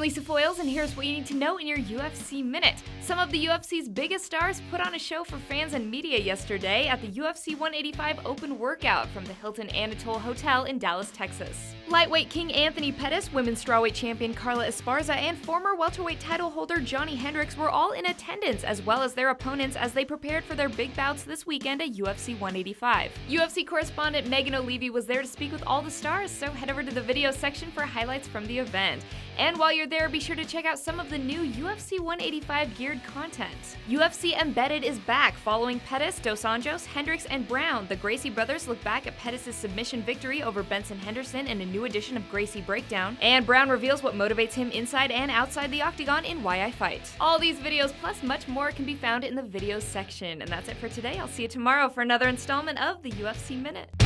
Lisa Foiles, and here's what you need to know in your UFC Minute. Some of the UFC's biggest stars put on a show for fans and media yesterday at the UFC 185 Open Workout from the Hilton Anatole Hotel in Dallas, Texas. Lightweight King Anthony Pettis, women's strawweight champion Carla Esparza, and former welterweight title holder Johnny Hendricks were all in attendance, as well as their opponents as they prepared for their big bouts this weekend at UFC 185. UFC correspondent Megan Olivi was there to speak with all the stars, so head over to the video section for highlights from the event. And while you're there, be sure to check out some of the new UFC 185 geared content. UFC Embedded is back following Pettis, Dos Anjos, Hendricks, and Brown. The Gracie brothers look back at Pettis' submission victory over Benson Henderson in a new edition of Gracie Breakdown, and Brown reveals what motivates him inside and outside the octagon in Why I Fight. All these videos plus much more can be found in the videos section. And that's it for today. I'll see you tomorrow for another installment of the UFC Minute.